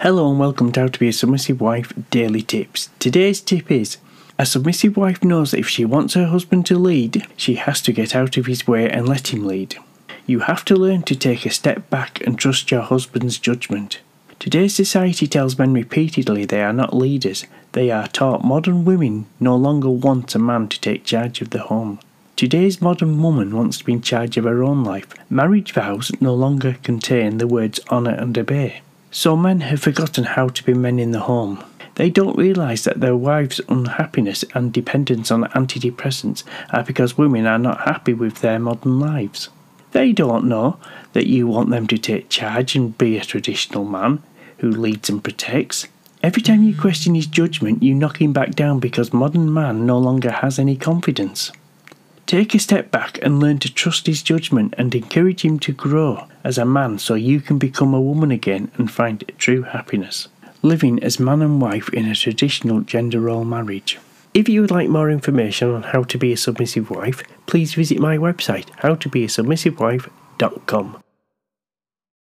Hello and welcome to How to Be a Submissive Wife Daily Tips. Today's tip is A submissive wife knows that if she wants her husband to lead, she has to get out of his way and let him lead. You have to learn to take a step back and trust your husband's judgment. Today's society tells men repeatedly they are not leaders. They are taught modern women no longer want a man to take charge of the home. Today's modern woman wants to be in charge of her own life. Marriage vows no longer contain the words honour and obey. So men have forgotten how to be men in the home. They don't realise that their wives' unhappiness and dependence on antidepressants are because women are not happy with their modern lives. They don't know that you want them to take charge and be a traditional man who leads and protects. Every time you question his judgment, you knock him back down because modern man no longer has any confidence. Take a step back and learn to trust his judgment and encourage him to grow as a man so you can become a woman again and find true happiness. Living as man and wife in a traditional gender role marriage. If you would like more information on how to be a submissive wife, please visit my website, howtobeasubmissivewife.com.